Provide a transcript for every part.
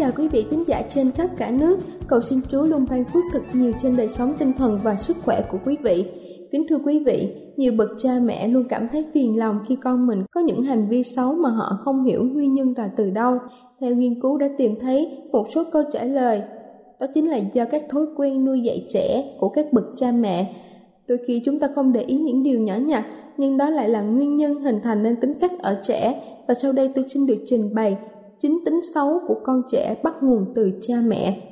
Chào quý vị khán giả trên khắp cả nước. Cầu xin Chúa luôn ban phước thật nhiều trên đời sống tinh thần và sức khỏe của quý vị. Kính thưa quý vị, nhiều bậc cha mẹ luôn cảm thấy phiền lòng khi con mình có những hành vi xấu mà họ không hiểu nguyên nhân là từ đâu. Theo nghiên cứu đã tìm thấy một số câu trả lời, đó chính là do các thói quen nuôi dạy trẻ của các bậc cha mẹ. Đôi khi chúng ta không để ý những điều nhỏ nhặt, nhưng đó lại là nguyên nhân hình thành nên tính cách ở trẻ. Và sau đây tôi xin được trình bày chính tính xấu của con trẻ bắt nguồn từ cha mẹ.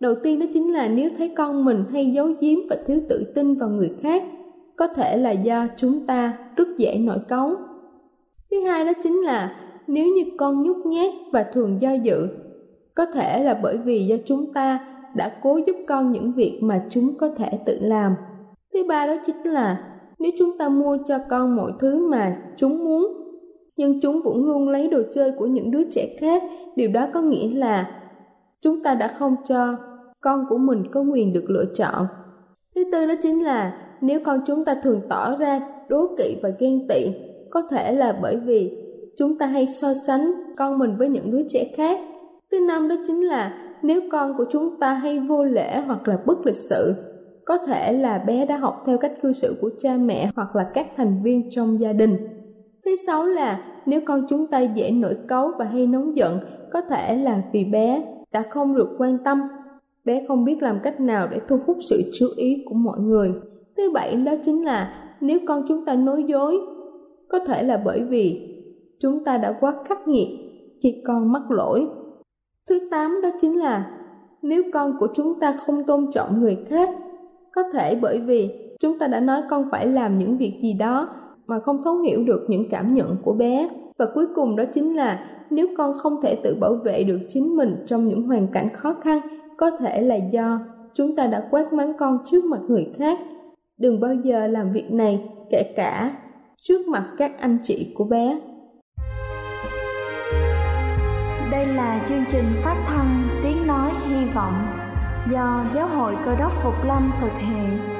Đầu tiên đó chính là nếu thấy con mình hay giấu giếm và thiếu tự tin vào người khác, có thể là do chúng ta rất dễ nổi cáu. Thứ hai đó chính là nếu như con nhút nhát và thường do dự, có thể là bởi vì do chúng ta đã cố giúp con những việc mà chúng có thể tự làm. Thứ ba đó chính là nếu chúng ta mua cho con mọi thứ mà chúng muốn nhưng chúng vẫn luôn lấy đồ chơi của những đứa trẻ khác. Điều đó có nghĩa là chúng ta đã không cho con của mình có quyền được lựa chọn. Thứ tư đó chính là nếu con chúng ta thường tỏ ra đố kỵ và ghen tị, có thể là bởi vì chúng ta hay so sánh con mình với những đứa trẻ khác. Thứ năm đó chính là nếu con của chúng ta hay vô lễ hoặc là bất lịch sự, có thể là bé đã học theo cách cư xử của cha mẹ hoặc là các thành viên trong gia đình. Thứ sáu là nếu con chúng ta dễ nổi cáu và hay nóng giận, có thể là vì bé đã không được quan tâm. Bé không biết làm cách nào để thu hút sự chú ý của mọi người. Thứ bảy đó chính là nếu con chúng ta nói dối, có thể là bởi vì chúng ta đã quá khắc nghiệt khi con mắc lỗi. Thứ tám đó chính là nếu con của chúng ta không tôn trọng người khác, có thể bởi vì chúng ta đã nói con phải làm những việc gì đó mà không thấu hiểu được những cảm nhận của bé. Và cuối cùng đó chính là, nếu con không thể tự bảo vệ được chính mình trong những hoàn cảnh khó khăn, có thể là do chúng ta đã quát mắng con trước mặt người khác. Đừng bao giờ làm việc này, kể cả trước mặt các anh chị của bé. Đây là chương trình phát thanh Tiếng Nói Hy Vọng do Giáo hội Cơ đốc Phục Lâm thực hiện.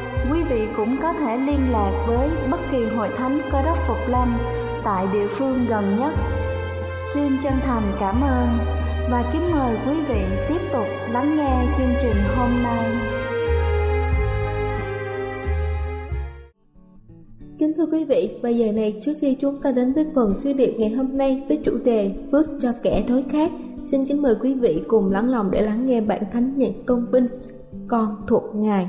quý vị cũng có thể liên lạc với bất kỳ hội thánh cơ đốc Phục Lâm tại địa phương gần nhất. Xin chân thành cảm ơn và kính mời quý vị tiếp tục lắng nghe chương trình hôm nay. Kính thưa quý vị, bây giờ này trước khi chúng ta đến với phần suy điệp ngày hôm nay với chủ đề Phước cho kẻ đối khác, xin kính mời quý vị cùng lắng lòng để lắng nghe bản thánh nhạc tôn vinh Con thuộc Ngài.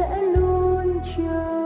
sẽ luôn chờ.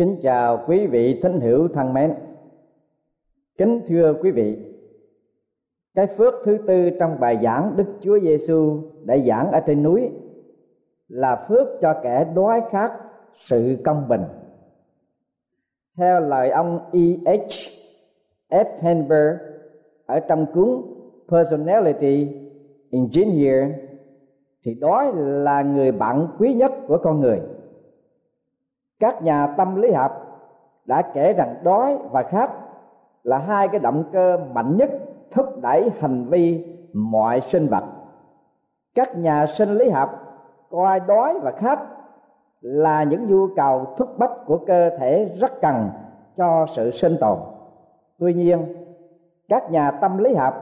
Kính chào quý vị thính hữu thân mến. Kính thưa quý vị, cái phước thứ tư trong bài giảng Đức Chúa Giêsu đã giảng ở trên núi là phước cho kẻ đói khát sự công bình. Theo lời ông E.H. Effenberg ở trong cuốn Personality Engineer thì đói là người bạn quý nhất của con người các nhà tâm lý học đã kể rằng đói và khát là hai cái động cơ mạnh nhất thúc đẩy hành vi mọi sinh vật. Các nhà sinh lý học coi đói và khát là những nhu cầu thúc bách của cơ thể rất cần cho sự sinh tồn. Tuy nhiên, các nhà tâm lý học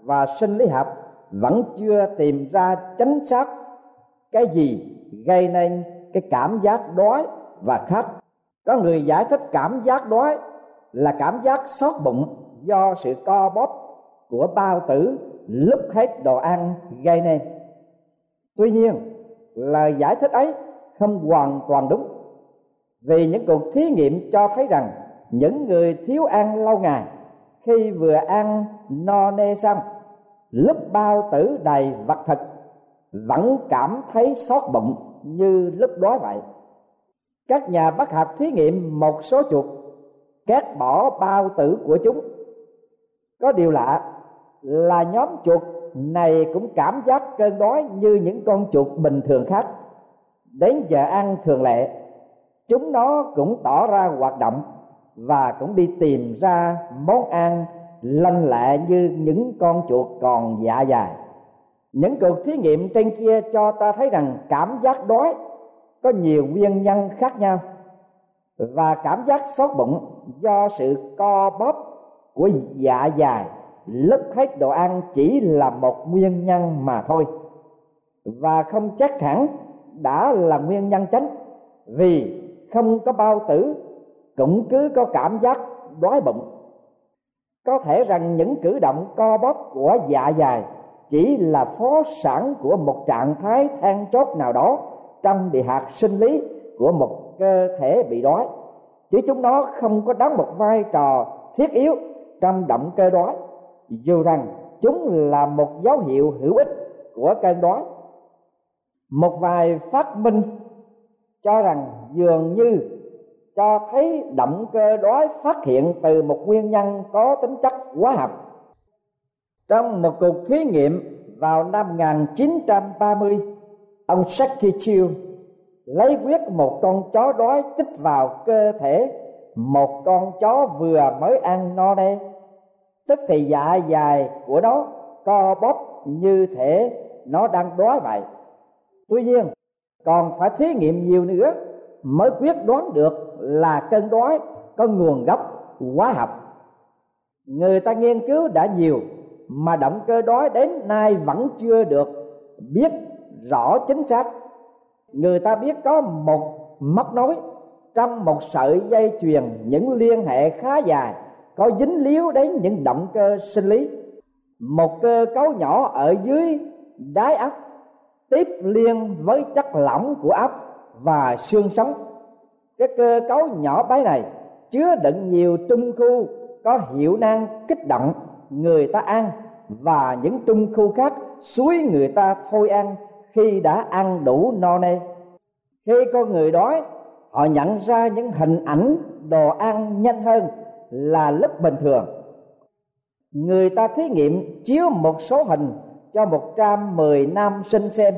và sinh lý học vẫn chưa tìm ra chính xác cái gì gây nên cái cảm giác đói và khát có người giải thích cảm giác đói là cảm giác xót bụng do sự co bóp của bao tử lúc hết đồ ăn gây nên. Tuy nhiên, lời giải thích ấy không hoàn toàn đúng. Vì những cuộc thí nghiệm cho thấy rằng những người thiếu ăn lâu ngày khi vừa ăn no nê xong, lúc bao tử đầy vật thực, vẫn cảm thấy xót bụng như lúc đói vậy các nhà bác học thí nghiệm một số chuột cắt bỏ bao tử của chúng. Có điều lạ là nhóm chuột này cũng cảm giác cơn đói như những con chuột bình thường khác. Đến giờ ăn thường lệ, chúng nó cũng tỏ ra hoạt động và cũng đi tìm ra món ăn lanh lẹ như những con chuột còn dạ dày. Những cuộc thí nghiệm trên kia cho ta thấy rằng cảm giác đói có nhiều nguyên nhân khác nhau và cảm giác xót bụng do sự co bóp của dạ dày lấp hết đồ ăn chỉ là một nguyên nhân mà thôi. Và không chắc hẳn đã là nguyên nhân chính, vì không có bao tử, cũng cứ có cảm giác đói bụng. Có thể rằng những cử động co bóp của dạ dày chỉ là phó sản của một trạng thái than chốt nào đó trong địa hạt sinh lý của một cơ thể bị đói. Chứ chúng nó không có đóng một vai trò thiết yếu trong động cơ đói. Dù rằng chúng là một dấu hiệu hữu ích của cơn đói. Một vài phát minh cho rằng dường như cho thấy động cơ đói phát hiện từ một nguyên nhân có tính chất hóa học. Trong một cuộc thí nghiệm vào năm 1930 ông sát kia chiêu lấy quyết một con chó đói tích vào cơ thể. Một con chó vừa mới ăn no đây tức thì dạ dày của nó co bóp như thể nó đang đói vậy. Tuy nhiên, còn phải thí nghiệm nhiều nữa mới quyết đoán được là cơn đói có nguồn gốc hóa học người ta nghiên cứu đã nhiều mà động cơ đói đến nay vẫn chưa được biết rõ chính xác. Người ta biết có một móc nối trong một sợi dây chuyền những liên hệ khá dài, có dính líu đến những động cơ sinh lý. Một cơ cấu nhỏ ở dưới đáy ấp tiếp liên với chất lỏng của ấp và xương sống. Cái cơ cấu nhỏ bé này chứa đựng nhiều trung khu có hiệu năng kích động người ta ăn và những trung khu khác suối người ta thôi ăn khi đã ăn đủ no nê. Khi con người đói, họ nhận ra những hình ảnh đồ ăn nhanh hơn là lúc bình thường. Người ta thí nghiệm chiếu một số hình cho 110 nam sinh xem.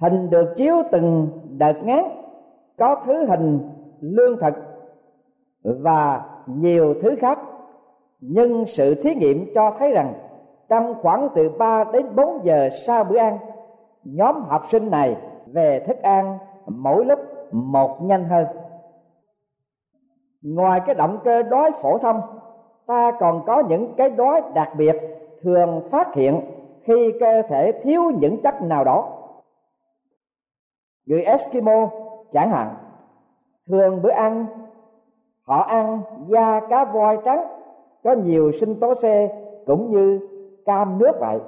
Hình được chiếu từng đợt ngắn có thứ hình lương thực và nhiều thứ khác. Nhưng sự thí nghiệm cho thấy rằng trong khoảng từ 3 đến 4 giờ sau bữa ăn nhóm học sinh này về thức ăn mỗi lúc một nhanh hơn. Ngoài cái động cơ đói phổ thông, ta còn có những cái đói đặc biệt thường phát hiện khi cơ thể thiếu những chất nào đó. Người Eskimo chẳng hạn, thường bữa ăn, họ ăn da cá voi trắng, có nhiều sinh tố C cũng như cam nước vậy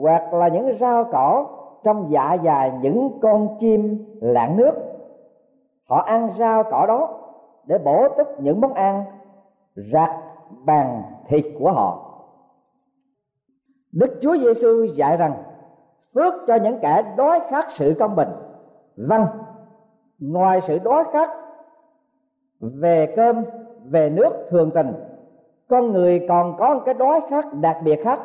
hoặc là những rau cỏ trong dạ dày những con chim lạng nước họ ăn rau cỏ đó để bổ túc những món ăn rạc bàn thịt của họ Đức Chúa Giêsu dạy rằng phước cho những kẻ đói khát sự công bình. Vâng, ngoài sự đói khát về cơm, về nước thường tình, con người còn có một cái đói khát đặc biệt khác.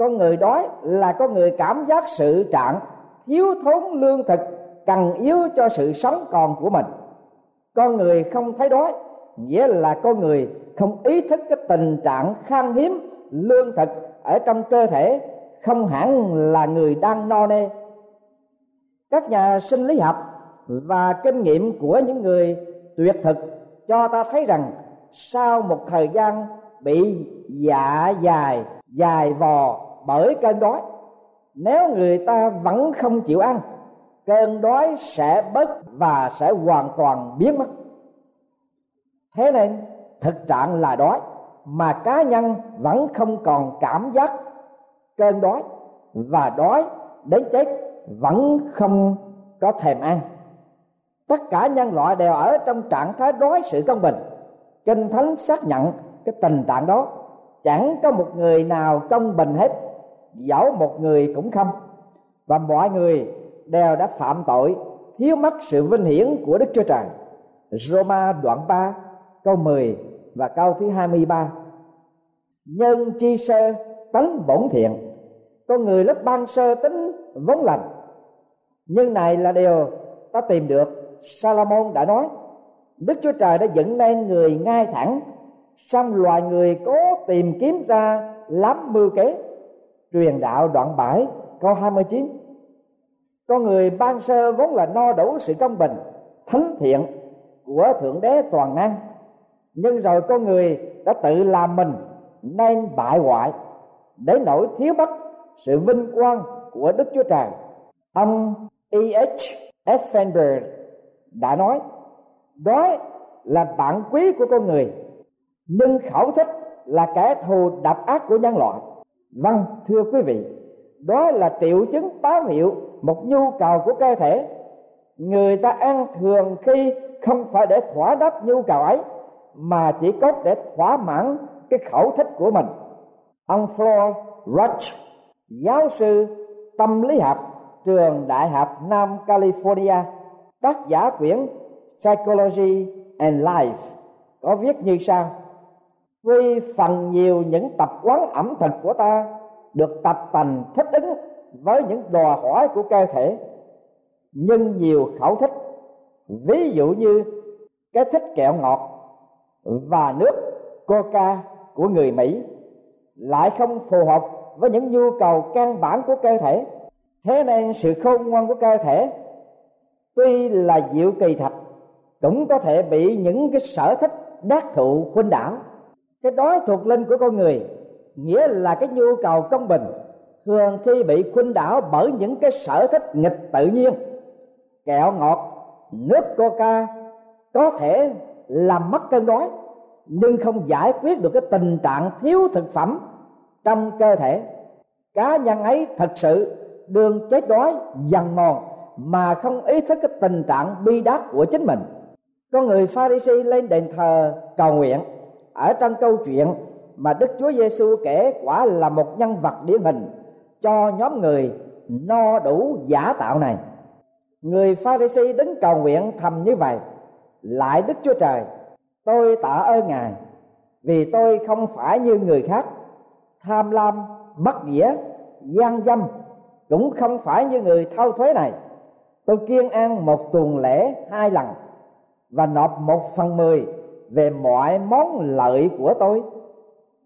Con người đói là con người cảm giác sự trạng thiếu thốn lương thực cần yếu cho sự sống còn của mình. Con người không thấy đói, nghĩa là con người không ý thức cái tình trạng khan hiếm lương thực ở trong cơ thể, không hẳn là người đang no nê. Các nhà sinh lý học và kinh nghiệm của những người tuyệt thực cho ta thấy rằng sau một thời gian bị dạ dài dài vò bởi cơn đói, nếu người ta vẫn không chịu ăn, cơn đói sẽ bớt và sẽ hoàn toàn biến mất. Thế nên, thực trạng là đói mà cá nhân vẫn không còn cảm giác cơn đói và đói đến chết vẫn không có thèm ăn. Tất cả nhân loại đều ở trong trạng thái đói sự công bình. Kinh thánh xác nhận cái tình trạng đó. Chẳng có một người nào công bình hết dẫu một người cũng không và mọi người đều đã phạm tội thiếu mất sự vinh hiển của Đức Chúa Trời. Roma đoạn 3 câu 10 và câu thứ 23. Nhân chi sơ tánh bổn thiện, con người lớp ban sơ tính vốn lành. Nhưng này là điều ta tìm được. Salomon đã nói, Đức Chúa Trời đã dựng nên người ngay thẳng, xong loài người cố tìm kiếm ra lắm mưu kế. Truyền đạo đoạn 7 câu 29 con người ban sơ vốn là no đủ sự công bình, thánh thiện của thượng đế toàn năng. Nhưng rồi con người đã tự làm mình nên bại hoại, để nỗi thiếu mất sự vinh quang của đức chúa trời. Ông e h Effenberg đã nói đó là bạn quý của con người, nhưng khẩu thích là kẻ thù độc ác của nhân loại vâng thưa quý vị, đó là triệu chứng báo hiệu một nhu cầu của cơ thể. Người ta ăn thường khi không phải để thỏa đáp nhu cầu ấy, mà chỉ có để thỏa mãn cái khẩu thích của mình. Ông Flor Rush giáo sư tâm lý học, trường đại học Nam California, tác giả quyển Psychology and Life, có viết như sau vì phần nhiều những tập quán ẩm thực của ta được tập thành thích ứng với những đòi hỏi của cơ thể. Nhưng nhiều khẩu thích, ví dụ như cái thích kẹo ngọt và nước coca của người mỹ lại không phù hợp với những nhu cầu căn bản của cơ thể. Thế nên sự khôn ngoan của cơ thể tuy là diệu kỳ thật, cũng có thể bị những cái sở thích đắc thụ, khuynh đảo cái đói thuộc linh của con người, nghĩa là cái nhu cầu công bình, thường khi bị khuynh đảo bởi những cái sở thích nghịch tự nhiên. Kẹo ngọt, nước coca có thể làm mất cơn đói nhưng không giải quyết được cái tình trạng thiếu thực phẩm trong cơ thể. Cá nhân ấy thật sự đương chết đói, dằn mòn mà không ý thức cái tình trạng bi đát của chính mình. Có người Pharisee lên đền thờ cầu nguyện ở trong câu chuyện mà Đức Chúa Giêsu kể quả là một nhân vật điển hình cho nhóm người no đủ giả tạo này. Người pha ri si đến cầu nguyện thầm như vậy, lại Đức Chúa Trời, tôi tạ ơn Ngài, vì tôi không phải như người khác, tham lam, bất nghĩa, gian dâm, cũng không phải như người thao thuế này. Tôi kiên ăn một tuần lễ hai lần và nộp một phần mười về mọi món lợi của tôi.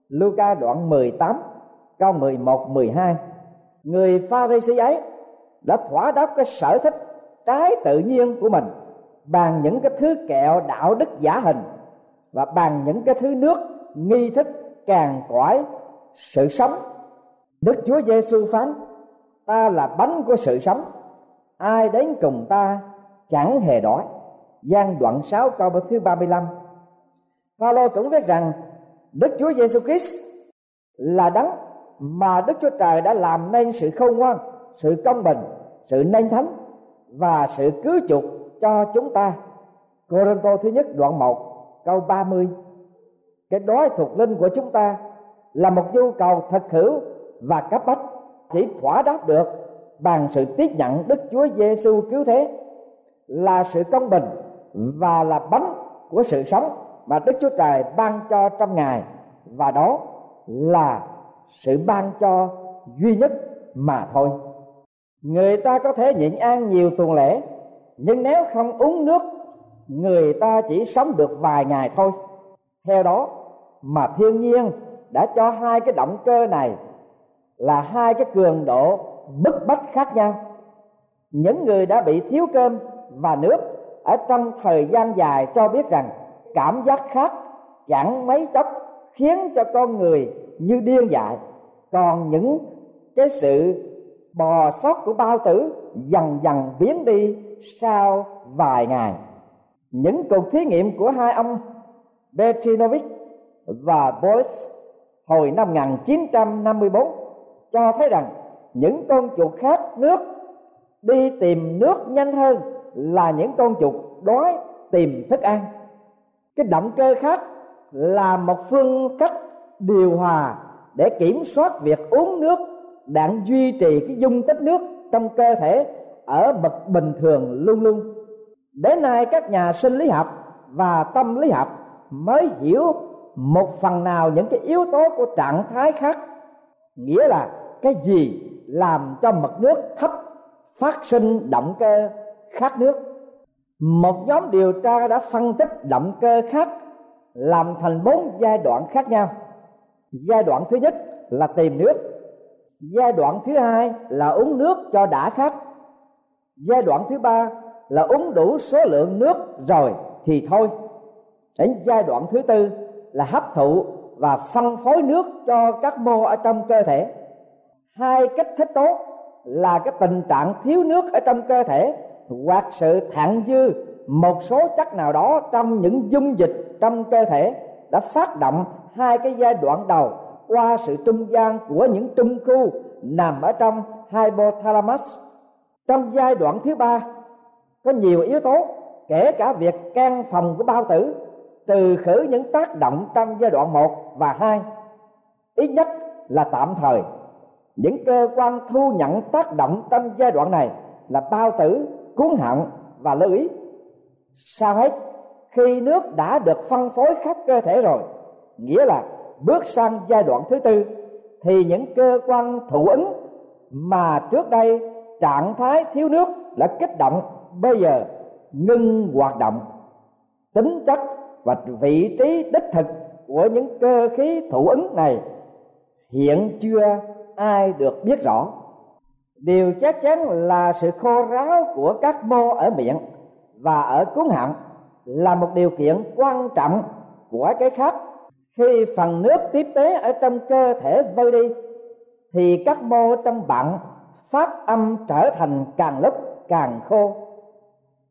Luca đoạn 18 câu 11 12 Người Pharisee ấy đã thỏa đáp cái sở thích trái tự nhiên của mình, bằng những cái thứ kẹo đạo đức giả hình, và bằng những cái thứ nước nghi thức càng cõi sự sống. Đức Chúa Giêsu phán, ta là bánh của sự sống, ai đến cùng ta chẳng hề đói. Gian đoạn 6 câu thứ 35 Phaolô cũng viết rằng Đức Chúa Giêsu Christ là đấng mà Đức Chúa Trời đã làm nên sự khôn ngoan, sự công bình, sự nên thánh và sự cứu chuộc cho chúng ta. Cô-rinh-tô thứ nhất đoạn 1 câu 30 Cái đói thuộc linh của chúng ta là một nhu cầu thật hữu và cấp bách chỉ thỏa đáp được bằng sự tiếp nhận Đức Chúa Giêsu cứu thế là sự công bình và là bánh của sự sống mà Đức Chúa Trời ban cho trong Ngài và đó là sự ban cho duy nhất mà thôi. Người ta có thể nhịn ăn nhiều tuần lễ, nhưng nếu không uống nước, người ta chỉ sống được vài ngày thôi. Theo đó mà thiên nhiên đã cho hai cái động cơ này là hai cái cường độ bức bách khác nhau. Những người đã bị thiếu cơm và nước ở trong thời gian dài cho biết rằng cảm giác khác chẳng mấy chốc khiến cho con người như điên dại. Còn những cái sự bò sót của bao tử dần dần biến đi sau vài ngày. Những cuộc thí nghiệm của hai ông Bertinovic và Boris hồi năm 1954 cho thấy rằng những con chuột khát nước đi tìm nước nhanh hơn là những con chuột đói tìm thức ăn cái động cơ khác là một phương cách điều hòa để kiểm soát việc uống nước đạn duy trì cái dung tích nước trong cơ thể ở bậc bình thường luôn luôn. Đến nay các nhà sinh lý học và tâm lý học mới hiểu một phần nào những cái yếu tố của trạng thái khác, nghĩa là cái gì làm cho mực nước thấp phát sinh động cơ khát nước một nhóm điều tra đã phân tích động cơ khác, làm thành bốn giai đoạn khác nhau. Giai đoạn thứ nhất là tìm nước. Giai đoạn thứ hai là uống nước cho đã khát. Giai đoạn thứ ba là uống đủ số lượng nước rồi thì thôi. Đến giai đoạn thứ tư là hấp thụ và phân phối nước cho các mô ở trong cơ thể. Hai cách thích tốt là cái tình trạng thiếu nước ở trong cơ thể hoặc sự thặng dư, một số chất nào đó trong những dung dịch trong cơ thể đã phát động hai cái giai đoạn đầu qua sự trung gian của những trung khu nằm ở trong hypothalamus. Trong giai đoạn thứ ba, có nhiều yếu tố, kể cả việc can phòng của bao tử, trừ khử những tác động trong giai đoạn 1 và 2 ít nhất là tạm thời, những cơ quan thu nhận tác động trong giai đoạn này là bao tử cuốn họng và lưỡi sao hết? Khi nước đã được phân phối khắp cơ thể rồi, nghĩa là bước sang giai đoạn thứ tư, thì những cơ quan thụ ứng mà trước đây trạng thái thiếu nước là kích động, bây giờ ngưng hoạt động. Tính chất và vị trí đích thực của những cơ khí thụ ứng này hiện chưa ai được biết rõ điều chắc chắn là sự khô ráo của các mô ở miệng và ở cuốn họng là một điều kiện quan trọng của cái khác khi phần nước tiếp tế ở trong cơ thể vơi đi, thì các mô trong bạn phát âm trở thành càng lúc càng khô.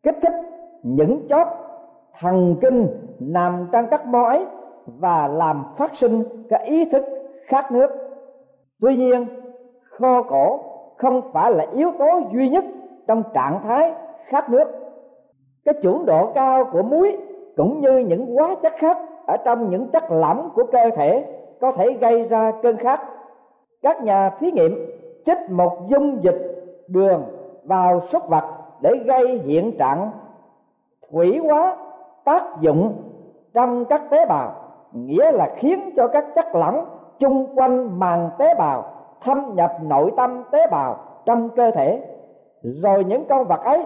Kích thích những chót thần kinh nằm trong các mô ấy và làm phát sinh cái ý thức khát nước. Tuy nhiên, khô cổ không phải là yếu tố duy nhất trong trạng thái khát nước. Cái chuẩn độ cao của muối cũng như những hóa chất khác ở trong những chất lỏng của cơ thể có thể gây ra cơn khát. Các nhà thí nghiệm chích một dung dịch đường vào súc vật để gây hiện trạng thủy hóa tác dụng trong các tế bào, nghĩa là khiến cho các chất lỏng chung quanh màng tế bào thâm nhập nội tâm tế bào trong cơ thể. Rồi những con vật ấy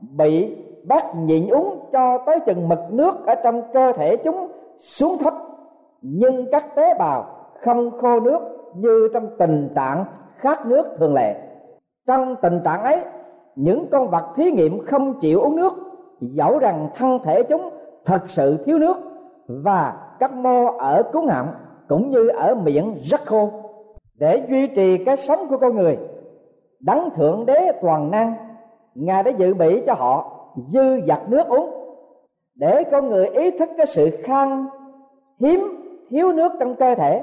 bị bắt nhịn uống cho tới chừng mực nước ở trong cơ thể chúng xuống thấp. Nhưng các tế bào không khô nước như trong tình trạng khát nước thường lệ. Trong tình trạng ấy, những con vật thí nghiệm không chịu uống nước, dẫu rằng thân thể chúng thật sự thiếu nước và các mô ở cuốn họng cũng như ở miệng rất khô để duy trì cái sống của con người, đấng thượng đế toàn năng, ngài đã dự bị cho họ dư giặt nước uống, để con người ý thức cái sự khan hiếm, thiếu nước trong cơ thể,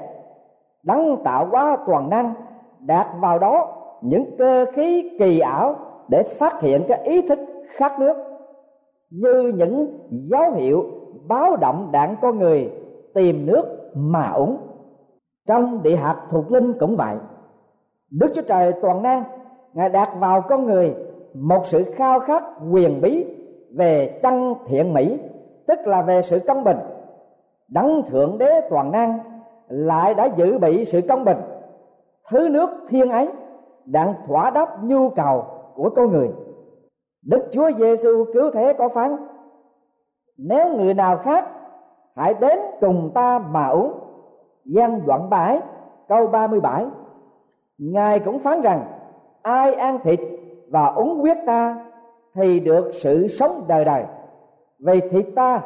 đấng tạo hóa toàn năng, đạt vào đó những cơ khí kỳ ảo để phát hiện cái ý thức khát nước, như những dấu hiệu báo động đạn con người tìm nước mà uống trong địa hạt thuộc linh cũng vậy. Đức chúa trời toàn năng, ngài đạt vào con người một sự khao khát quyền bí về chân thiện mỹ, tức là về sự công bình. Đấng thượng đế toàn năng lại đã dự bị sự công bình. Thứ nước thiên ấy đang thỏa đáp nhu cầu của con người. Đức chúa giêsu cứu thế có phán, nếu người nào khác hãy đến cùng ta mà uống gian đoạn 7 câu 37 ngài cũng phán rằng, ai ăn thịt và uống huyết ta thì được sự sống đời đời. Vì thịt ta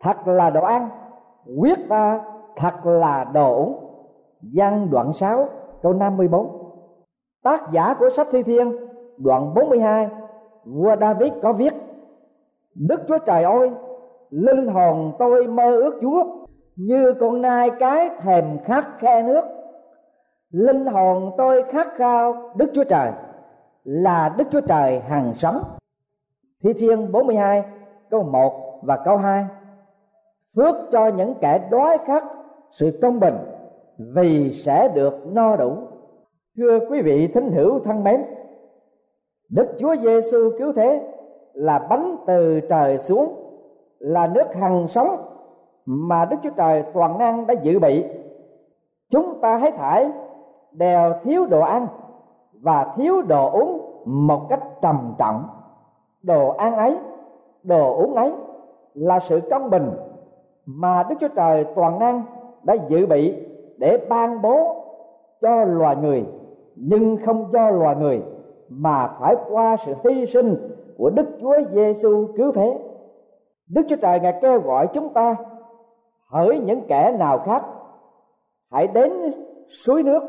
thật là đồ ăn, huyết ta thật là đồ uống. Gian đoạn 6 câu 54 Tác giả của sách Thi Thiên, đoạn 42 Vua David có viết, Đức Chúa Trời ơi, Linh hồn tôi mơ ước Chúa. Như con nai cái thèm khát khe nước, Linh hồn tôi khát khao Đức Chúa Trời, Là Đức Chúa Trời hằng sống. Thi Thiên 42 câu 1 và câu 2 Phước cho những kẻ đói khát sự công bình, Vì sẽ được no đủ. Thưa quý vị thính hữu thân mến, Đức Chúa Giêsu cứu thế là bánh từ trời xuống, là nước hằng sống mà Đức Chúa Trời toàn năng đã dự bị. Chúng ta hãy thải đều thiếu đồ ăn và thiếu đồ uống một cách trầm trọng. Đồ ăn ấy, đồ uống ấy là sự công bình mà Đức Chúa Trời toàn năng đã dự bị để ban bố cho loài người. Nhưng không do loài người mà phải qua sự hy sinh của Đức Chúa Giêsu cứu thế. Đức Chúa Trời Ngài kêu gọi chúng ta hỡi những kẻ nào khác, hãy đến suối nước.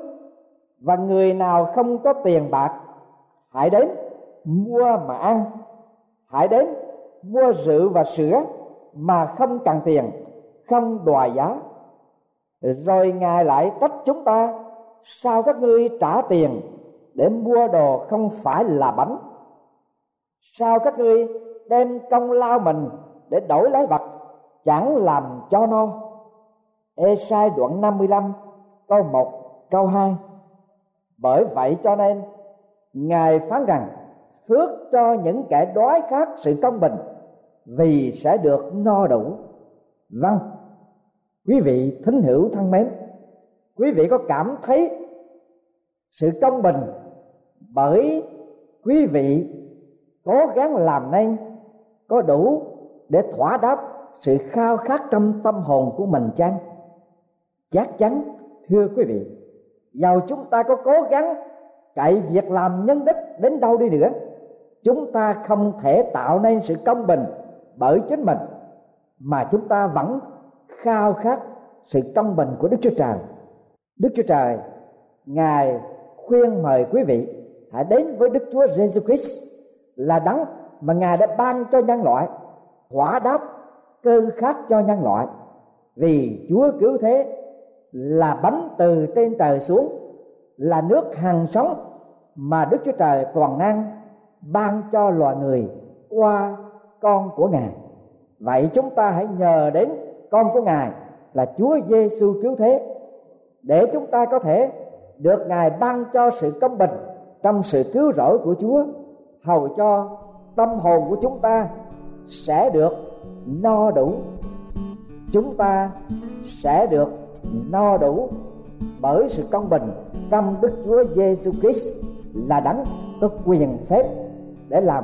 Và người nào không có tiền bạc, hãy đến mua mà ăn. Hãy đến mua rượu và sữa mà không cần tiền, không đòi giá. Rồi ngài lại trách chúng ta, sao các ngươi trả tiền để mua đồ không phải là bánh? Sao các ngươi đem công lao mình để đổi lấy vật? Chẳng làm cho no. Esai đoạn 55 câu 1 câu 2 bởi vậy cho nên, ngài phán rằng, phước cho những kẻ đói khát sự công bình, vì sẽ được no đủ. Vâng. Quý vị thính hữu thân mến, quý vị có cảm thấy sự công bình bởi quý vị cố gắng làm nên có đủ để thỏa đáp sự khao khát trong tâm hồn của mình chăng chắc chắn, thưa quý vị dầu chúng ta có cố gắng cậy việc làm nhân đức đến đâu đi nữa chúng ta không thể tạo nên sự công bình bởi chính mình, mà chúng ta vẫn khao khát sự công bình của Đức Chúa Trời. Đức Chúa Trời, ngài khuyên mời quý vị hãy đến với Đức Chúa Jesus Christ là đấng mà ngài đã ban cho nhân loại hỏa đáp cơn khát cho nhân loại vì Chúa cứu thế là bánh từ trên trời xuống, là nước hằng sống mà Đức Chúa Trời toàn năng ban cho loài người qua con của Ngài. Vậy chúng ta hãy nhờ đến con của Ngài là Chúa Giêsu cứu thế, để chúng ta có thể được Ngài ban cho sự công bình trong sự cứu rỗi của Chúa hầu cho tâm hồn của chúng ta sẽ được no đủ, chúng ta sẽ được no đủ bởi sự công bình trong Đức Chúa Giêsu Christ là đấng có quyền phép để làm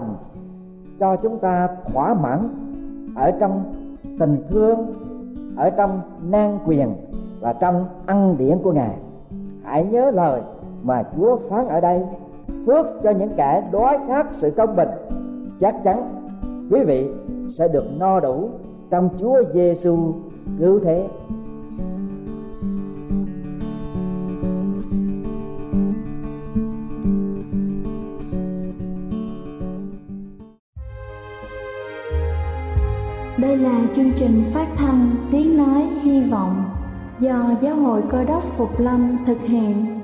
cho chúng ta thỏa mãn ở trong tình thương, ở trong nan quyền và trong ân điển của ngài. Hãy nhớ lời mà chúa phán ở đây, phước cho những kẻ đói khát sự công bình. Chắc chắn, quý vị sẽ được no đủ trong chúa giêsu cứu thế Đây là chương trình phát thanh Tiếng Nói Hy Vọng do Giáo hội Cơ đốc Phục Lâm thực hiện.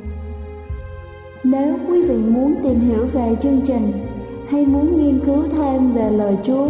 Nếu quý vị muốn tìm hiểu về chương trình hay muốn nghiên cứu thêm về lời Chúa,